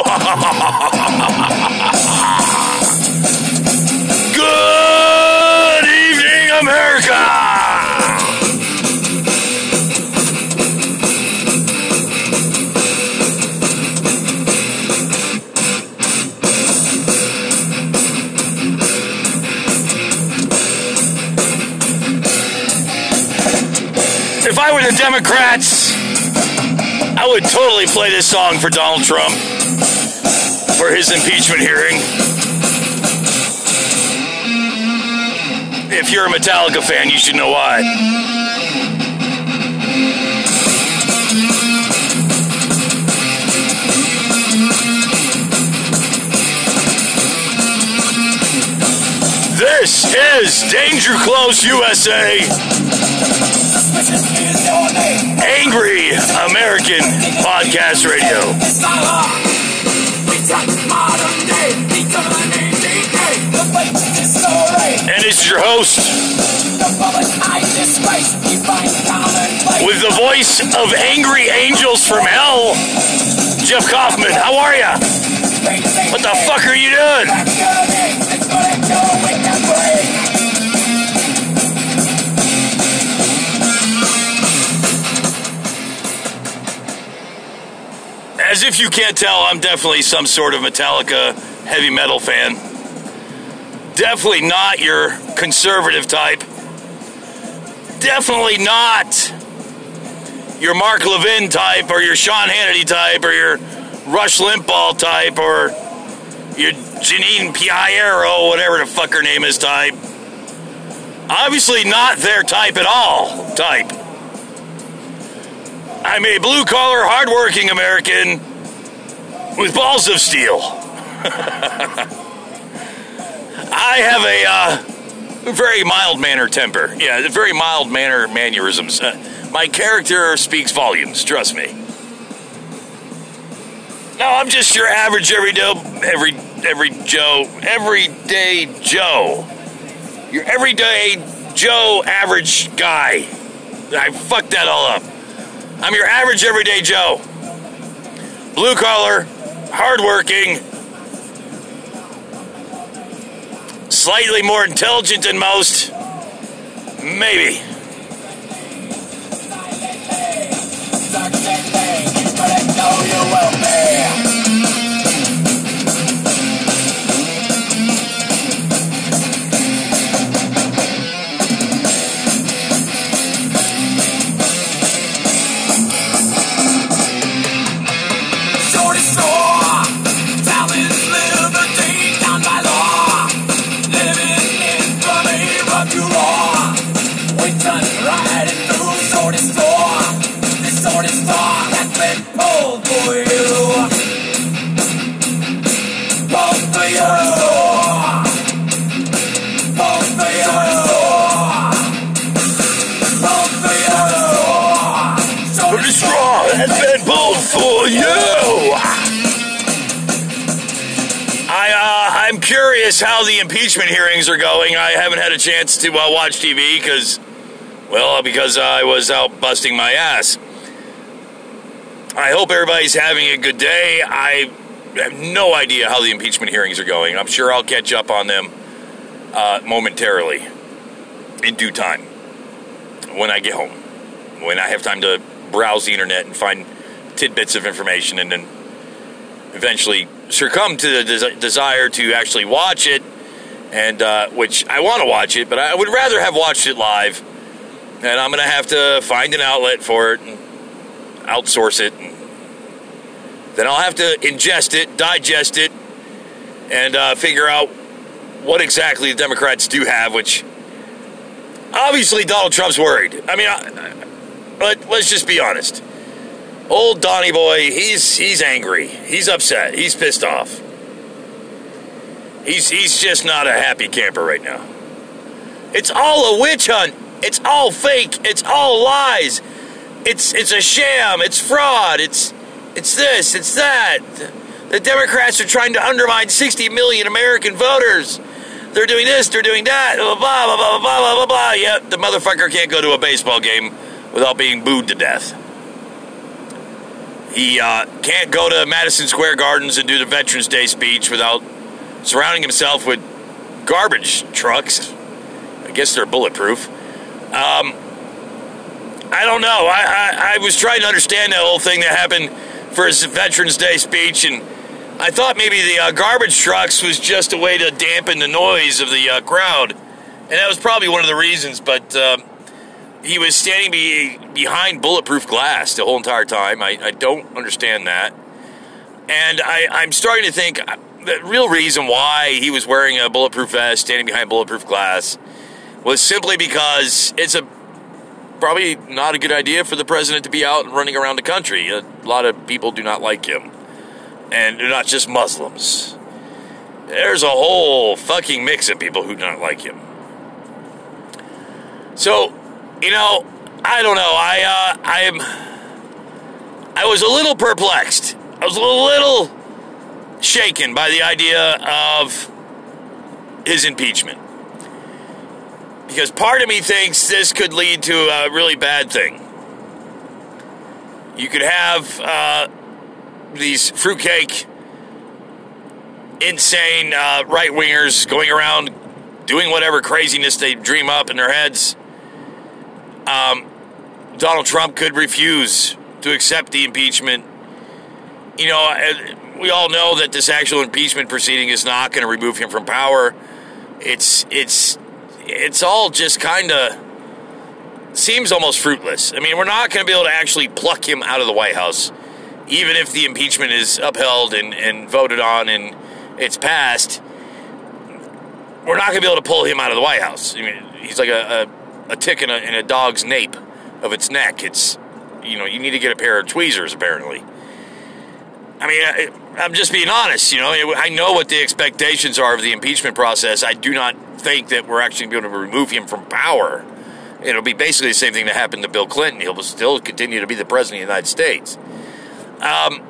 Good evening, America! If I were the Democrats, I would totally play this song for Donald Trump his impeachment hearing. If you're a Metallica fan, you should know why. This is Danger Close USA. Angry American Podcast Radio. And this is your host with the voice of Angry Angels from Hell, Jeff Kaufman. How are you? What the fuck are you doing? As if you can't tell, I'm definitely some sort of Metallica heavy metal fan. Definitely not your conservative type. Definitely not your Mark Levin type or your Sean Hannity type or your Rush Limbaugh type or your Jeanine Pirro, whatever the fuck her name is type. Obviously not their type at all type. I'm a blue collar, hardworking American with balls of steel. I have a uh, very mild manner temper. Yeah, very mild manner mannerisms. Uh, my character speaks volumes, trust me. No, I'm just your average everyday, every every Joe, everyday Joe. Your everyday Joe, average guy. I fucked that all up. I'm your average everyday Joe. Blue collar, hardworking, slightly more intelligent than most. Maybe. Curious how the impeachment hearings are going. I haven't had a chance to uh, watch TV because, well, because I was out busting my ass. I hope everybody's having a good day. I have no idea how the impeachment hearings are going. I'm sure I'll catch up on them uh, momentarily, in due time, when I get home, when I have time to browse the internet and find tidbits of information, and then eventually succumb to the des- desire to actually watch it, and uh, which I want to watch it, but I would rather have watched it live. And I'm to have to find an outlet for it and outsource it. And then I'll have to ingest it, digest it, and uh, figure out what exactly the Democrats do have, which obviously Donald Trump's worried. I mean, I, but let's just be honest. Old Donny boy, he's he's angry. He's upset. He's pissed off. He's he's just not a happy camper right now. It's all a witch hunt. It's all fake. It's all lies. It's it's a sham. It's fraud. It's it's this. It's that. The Democrats are trying to undermine 60 million American voters. They're doing this. They're doing that. Blah blah blah blah blah blah blah blah. Yep, the motherfucker can't go to a baseball game without being booed to death. He uh, can't go to Madison Square Gardens and do the Veterans Day speech without surrounding himself with garbage trucks. I guess they're bulletproof. Um, I don't know. I, I, I was trying to understand that whole thing that happened for his Veterans Day speech, and I thought maybe the uh, garbage trucks was just a way to dampen the noise of the uh, crowd, and that was probably one of the reasons. But uh, he was standing be, behind bulletproof glass the whole entire time. I, I don't understand that. And I, I'm starting to think uh, the real reason why he was wearing a bulletproof vest, standing behind bulletproof glass, was simply because it's a probably not a good idea for the president to be out and running around the country. A lot of people do not like him. And they're not just Muslims. There's a whole fucking mix of people who do not like him. So, you know, I don't know. I uh, I am. I was a little perplexed. I was a little shaken by the idea of his impeachment because part of me thinks this could lead to a really bad thing. You could have uh, these fruitcake, insane uh, right wingers going around doing whatever craziness they dream up in their heads um, Donald Trump could refuse to accept the impeachment. You know, we all know that this actual impeachment proceeding is not going to remove him from power. It's it's it's all just kind of seems almost fruitless. I mean, we're not going to be able to actually pluck him out of the White House, even if the impeachment is upheld and, and voted on and it's passed. We're not going to be able to pull him out of the White House. I mean, he's like a, a a tick in a, in a dog's nape of its neck. It's, you know, you need to get a pair of tweezers, apparently. I mean, I, I'm just being honest. You know, I know what the expectations are of the impeachment process. I do not think that we're actually going to be able to remove him from power. It'll be basically the same thing that happened to Bill Clinton. He'll still continue to be the president of the United States. Um,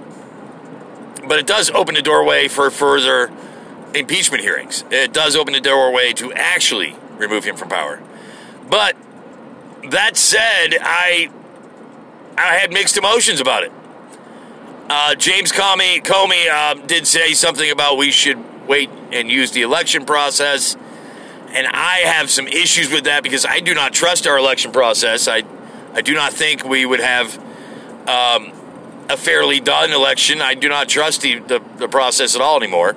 but it does open the doorway for further impeachment hearings. It does open the doorway to actually remove him from power. But that said, I I had mixed emotions about it. Uh, James Comey, Comey uh, did say something about we should wait and use the election process. And I have some issues with that because I do not trust our election process. I, I do not think we would have um, a fairly done election. I do not trust the, the, the process at all anymore.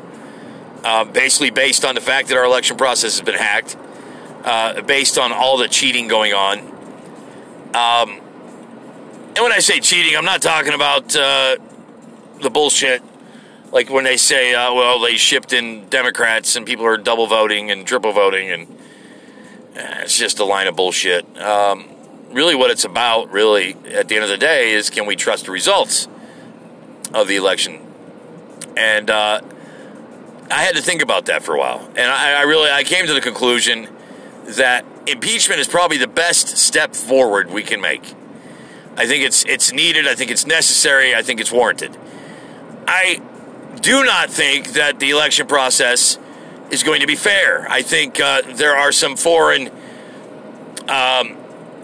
Uh, basically, based on the fact that our election process has been hacked uh, based on all the cheating going on. Um, and when I say cheating, I'm not talking about uh, the bullshit like when they say, uh, well, they shipped in Democrats and people are double voting and triple voting, and uh, it's just a line of bullshit. Um, really, what it's about, really, at the end of the day, is can we trust the results of the election? And uh, I had to think about that for a while, and I, I really I came to the conclusion that impeachment is probably the best step forward we can make. I think it's it's needed. I think it's necessary. I think it's warranted. I do not think that the election process is going to be fair. I think uh, there are some foreign um,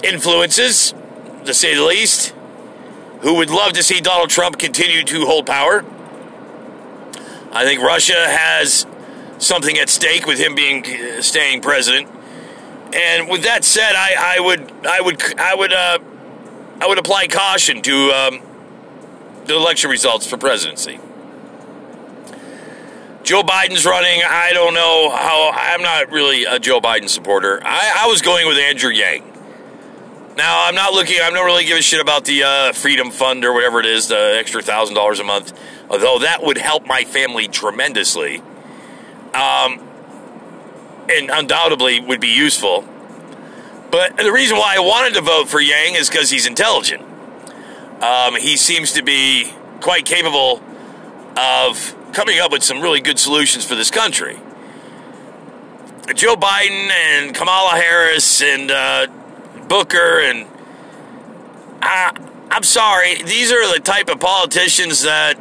influences, to say the least, who would love to see Donald Trump continue to hold power. I think Russia has something at stake with him being uh, staying president. And with that said, I, I would I would I would uh, I would apply caution to um, the election results for presidency. Joe Biden's running. I don't know how. I'm not really a Joe Biden supporter. I, I was going with Andrew Yang. Now I'm not looking. I'm not really giving a shit about the uh, Freedom Fund or whatever it is, the extra thousand dollars a month. Although that would help my family tremendously. Um, and undoubtedly would be useful. But the reason why I wanted to vote for Yang is because he's intelligent. Um, he seems to be quite capable of coming up with some really good solutions for this country. Joe Biden and Kamala Harris and uh, Booker and I, I'm sorry, these are the type of politicians that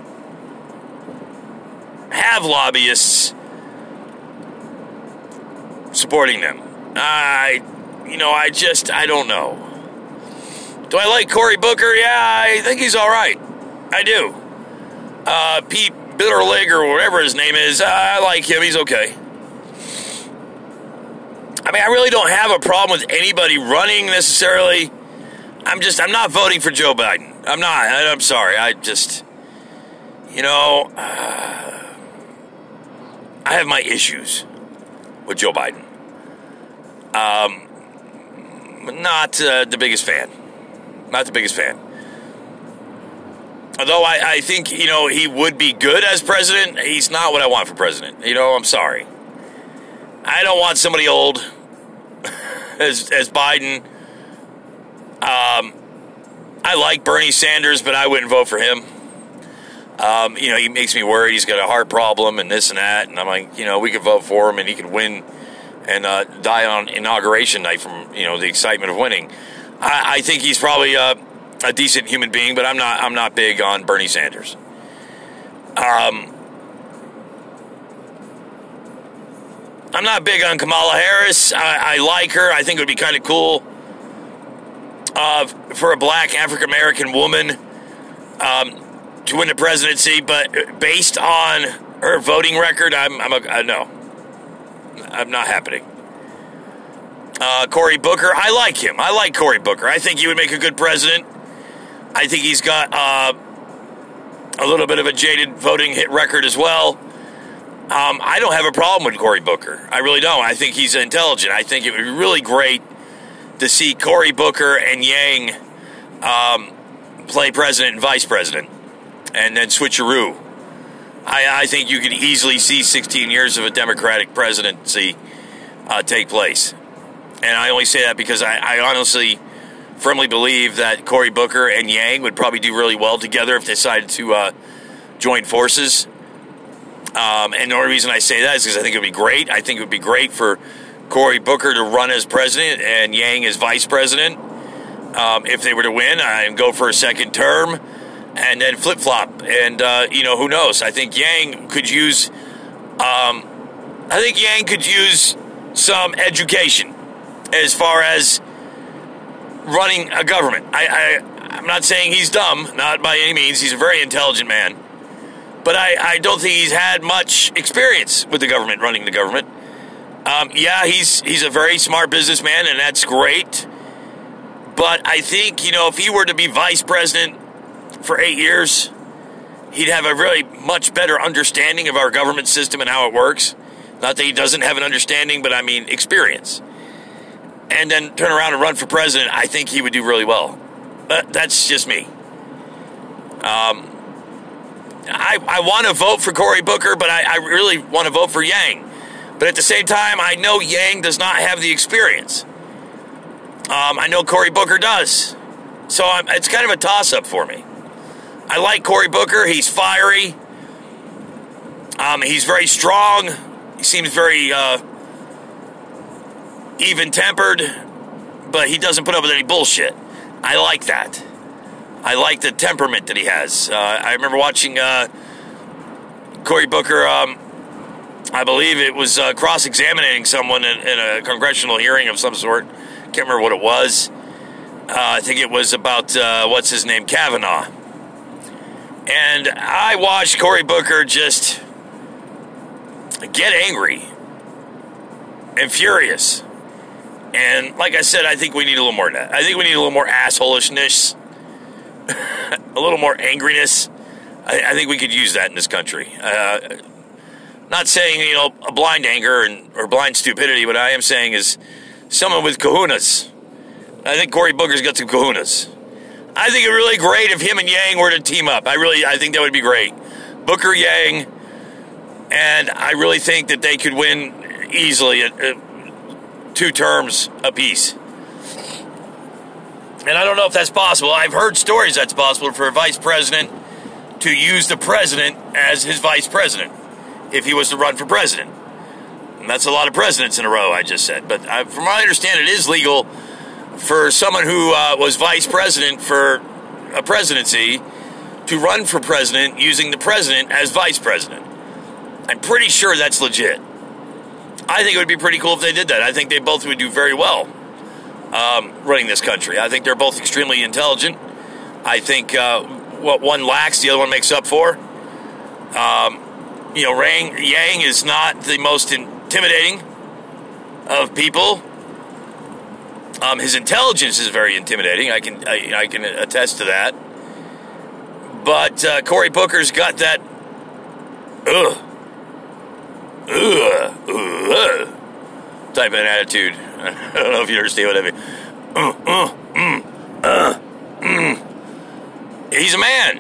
have lobbyists supporting them. I, you know, I just, I don't know. Do I like Cory Booker? Yeah, I think he's all right. I do. Uh, Pete Bitterlig or whatever his name is, I like him. He's okay. I mean, I really don't have a problem with anybody running necessarily. I'm just, I'm not voting for Joe Biden. I'm not. I'm sorry. I just, you know, uh, I have my issues with Joe Biden. Um, not uh, the biggest fan. Not the biggest fan. Although I, I think, you know, he would be good as president, he's not what I want for president. You know, I'm sorry. I don't want somebody old as, as Biden. Um, I like Bernie Sanders, but I wouldn't vote for him. Um, you know, he makes me worried. He's got a heart problem and this and that. And I'm like, you know, we could vote for him and he could win and uh, die on inauguration night from, you know, the excitement of winning. I, I think he's probably a decent human being, but I'm not. I'm not big on Bernie Sanders. Um, I'm not big on Kamala Harris. I, I like her. I think it would be kind of cool uh, for a black African American woman um, to win the presidency, but based on her voting record, I'm, I'm a, no, I'm not happening. Uh, Cory Booker, I like him. I like Cory Booker. I think he would make a good president. I think he's got uh, a little bit of a jaded voting hit record as well. Um, I don't have a problem with Cory Booker. I really don't. I think he's intelligent. I think it would be really great to see Cory Booker and Yang um, play president and vice president, and then switcheroo. I, I, think you could easily see 16 years of a Democratic presidency uh, take place. And I only say that because I, I honestly firmly believe that Cory Booker and Yang would probably do really well together if they decided to uh, join forces. Um, and the only reason I say that is because I think it would be great. I think it would be great for Cory Booker to run as president and Yang as vice president. Um, if they were to win and go for a second term and then flip flop. And, uh, you know, who knows? I think Yang could use, um, I think Yang could use some education as far as running a government. I, I I'm not saying he's dumb, not by any means. He's a very intelligent man, but I, I don't think he's had much experience with the government, running the government. Um, yeah, he's he's a very smart businessman, and that's great. But I think you know if he were to be vice president for eight years, he'd have a really much better understanding of our government system and how it works. Not that he doesn't have an understanding, but I mean experience and then turn around and run for president, I think he would do really well. But that's just me. Um, I, I want to vote for Cory Booker, but I, I really want to vote for Yang. But at the same time, I know Yang does not have the experience. Um, I know Cory Booker does. So I'm, it's kind of a toss up for me. I like Cory Booker. He's fiery. Um, he's very strong. He seems very uh, even tempered, but he doesn't put up with any bullshit. I like that. I like the temperament that he has. Uh, I remember watching uh, Cory Booker. Um, I believe it was uh, cross-examining someone in, in, a congressional hearing of some sort. Can't remember what it was. Uh, I think it was about uh, what's his name, Kavanaugh. And I watched Cory Booker just get angry and furious and like I said, I think we need a little more. I think we need a little more assholishness, a little more angriness. I, I, think we could use that in this country. Uh, not saying you know a blind anger and or blind stupidity. What I am saying is someone with kahunas. I think Cory Booker's got some kahunas. I think it'd be really great if him and Yang were to team up. I really, I think that would be great. Booker Yang, and I really think that they could win easily. At, at, two terms apiece. And I don't know if that's possible. I've heard stories that's possible for a vice president to use the president as his vice president if he was to run for president. And that's a lot of presidents in a row, I just said. But I, from what I understand, it is legal for someone who uh, was vice president for a presidency to run for president using the president as vice president. I'm pretty sure that's legit. I think it would be pretty cool if they did that. I think they both would do very well um, running this country. I think they're both extremely intelligent. I think uh, what one lacks, the other one makes up for. Um, you know, Rang, Yang is not the most intimidating of people. Um, his intelligence is very intimidating. I can I, I can attest to that. But uh, Cory Booker's got that. Ugh. Ugh. Ugh. Type of an attitude. I don't know if you understand what I mean. Uh, uh, mm, uh, mm. He's a man.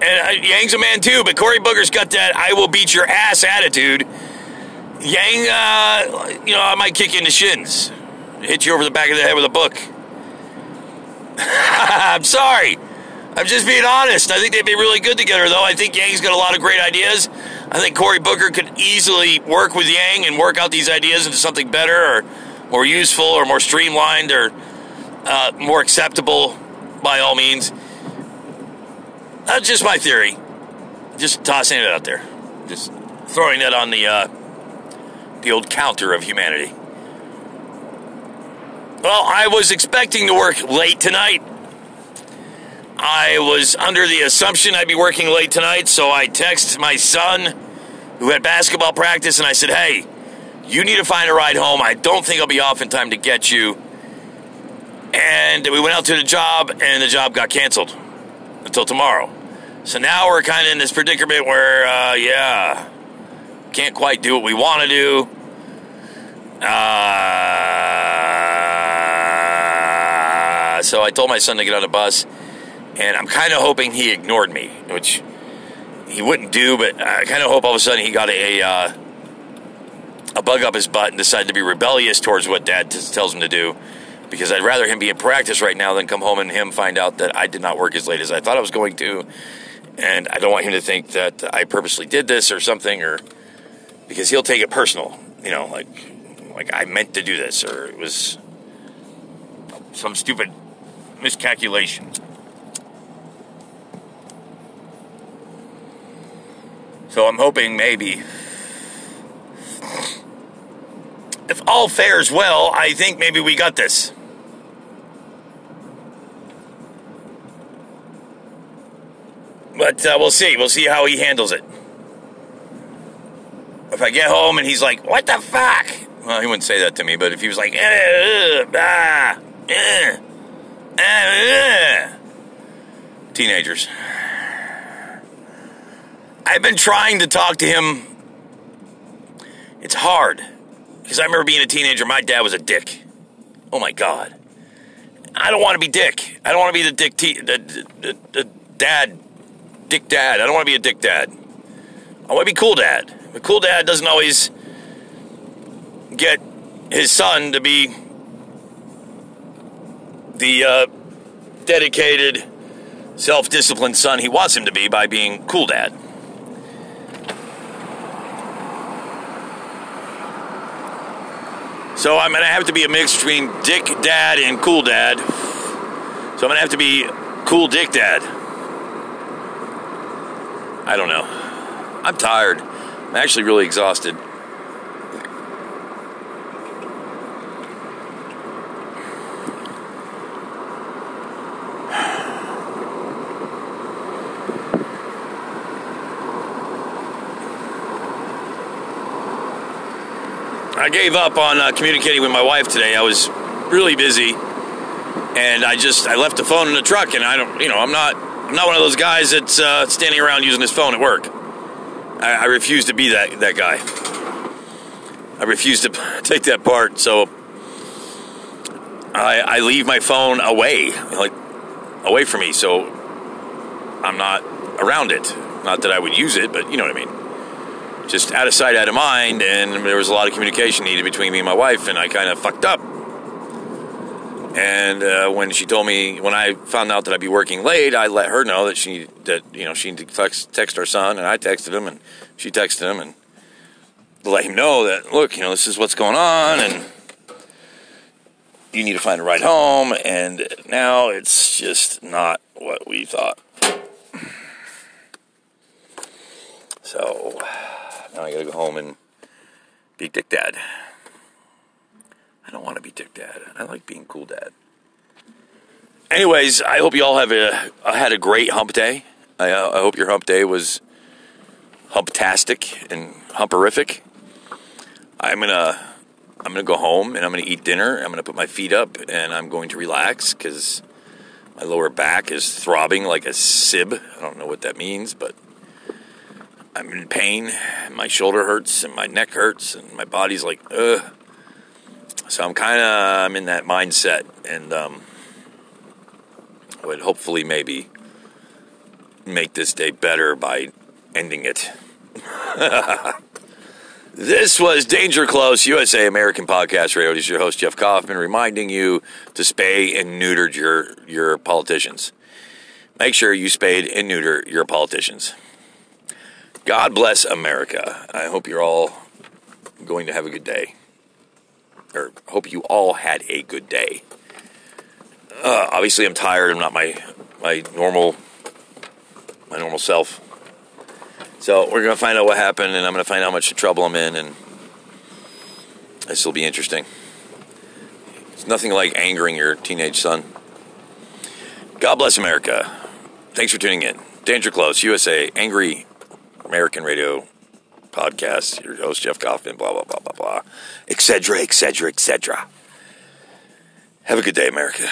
And uh, Yang's a man too, but Cory Booker's got that I will beat your ass attitude. Yang, uh, you know, I might kick you in the shins, hit you over the back of the head with a book. I'm sorry. I'm just being honest. I think they'd be really good together, though. I think Yang's got a lot of great ideas. I think Cory Booker could easily work with Yang and work out these ideas into something better or more useful or more streamlined or uh, more acceptable by all means. That's just my theory. Just tossing it out there. Just throwing it on the uh, the old counter of humanity. Well, I was expecting to work late tonight. I was under the assumption I'd be working late tonight, so I texted my son, who had basketball practice, and I said, Hey, you need to find a ride home. I don't think I'll be off in time to get you. And we went out to the job, and the job got canceled until tomorrow. So now we're kind of in this predicament where, uh, yeah, can't quite do what we want to do. Uh, so I told my son to get on a bus, and I'm kind of hoping he ignored me, which he wouldn't do, but I kind of hope all of a sudden he got a uh, a bug up his butt and decided to be rebellious towards what Dad t- tells him to do. Because I'd rather him be in practice right now than come home and him find out that I did not work as late as I thought I was going to, and I don't want him to think that I purposely did this or something, or because he'll take it personal, you know, like like I meant to do this or it was some stupid miscalculation. So I'm hoping maybe if all fares well, I think maybe we got this. But uh, we'll see. We'll see how he handles it. If I get home and he's like, "What the fuck?" Well, he wouldn't say that to me, but if he was like, eh, ah, eh, Eh, eh. teenagers. I've been trying to talk to him. It's hard because I remember being a teenager. My dad was a dick. Oh my god. I don't want to be dick. I don't want to be the dick, te- the, the, the dad dick dad. I don't want to be a dick dad. I want to be cool dad. But cool dad doesn't always get his son to be the uh, dedicated, self disciplined son he wants him to be by being cool dad. So I'm going to have to be a mix between dick dad and cool dad. So I'm going to have to be cool dick dad. I don't know. I'm tired. I'm actually really exhausted. I gave up on uh, communicating with my wife today. I was really busy, and I just I left the phone in the truck, and I don't, you know, I'm not I'm not one of those guys that's uh, standing around using his phone at work. I, I refuse to be that that guy. I refuse to take that part. So I, I leave my phone away, like away from me, so I'm not around it. Not that I would use it, but you know what I mean just out of sight, out of mind, and there was a lot of communication needed between me and my wife, and I kind of fucked up. And uh, when she told me, when I found out that I'd be working late, I let her know that she that you know she needed to text, text our son, and I texted him, and she texted him, and let him know that look, you know, this is what's going on, and you need to find a ride home. And now it's just not what we thought. So now I gotta go home and be Dick Dad. I don't want to be Dick Dad. I like being cool dad. anyways, I hope you all have a, had a great hump day. I, uh, I hope your hump day was humptastic and humperific. I'm gonna I'm gonna go home and I'm gonna eat dinner. I'm gonna put my feet up and I'm going to relax because my lower back is throbbing like a sib. I don't know what that means, but I'm in pain. My shoulder hurts and my neck hurts and my body's like ugh. So I'm kind of I'm in that mindset and um, would hopefully maybe make this day better by ending it. this was Danger Close, USA American Podcast Radio. This is your host, Jeff Kaufman, reminding you to spay and neuter your, your politicians. Make sure you spade and neuter your politicians. God bless America. I hope you're all going to have a good day. Or hope you all had a good day. Uh, obviously, I'm tired. I'm not my my normal my normal self. So we're gonna find out what happened, and I'm gonna find out how much trouble I'm in, and this will be interesting. It's nothing like angering your teenage son. God bless America. Thanks for tuning in. Danger Close, USA, Angry American Radio Podcast. Your host Jeff Kaufman. Blah blah blah blah blah, etc. etc. etc. Have a good day, America.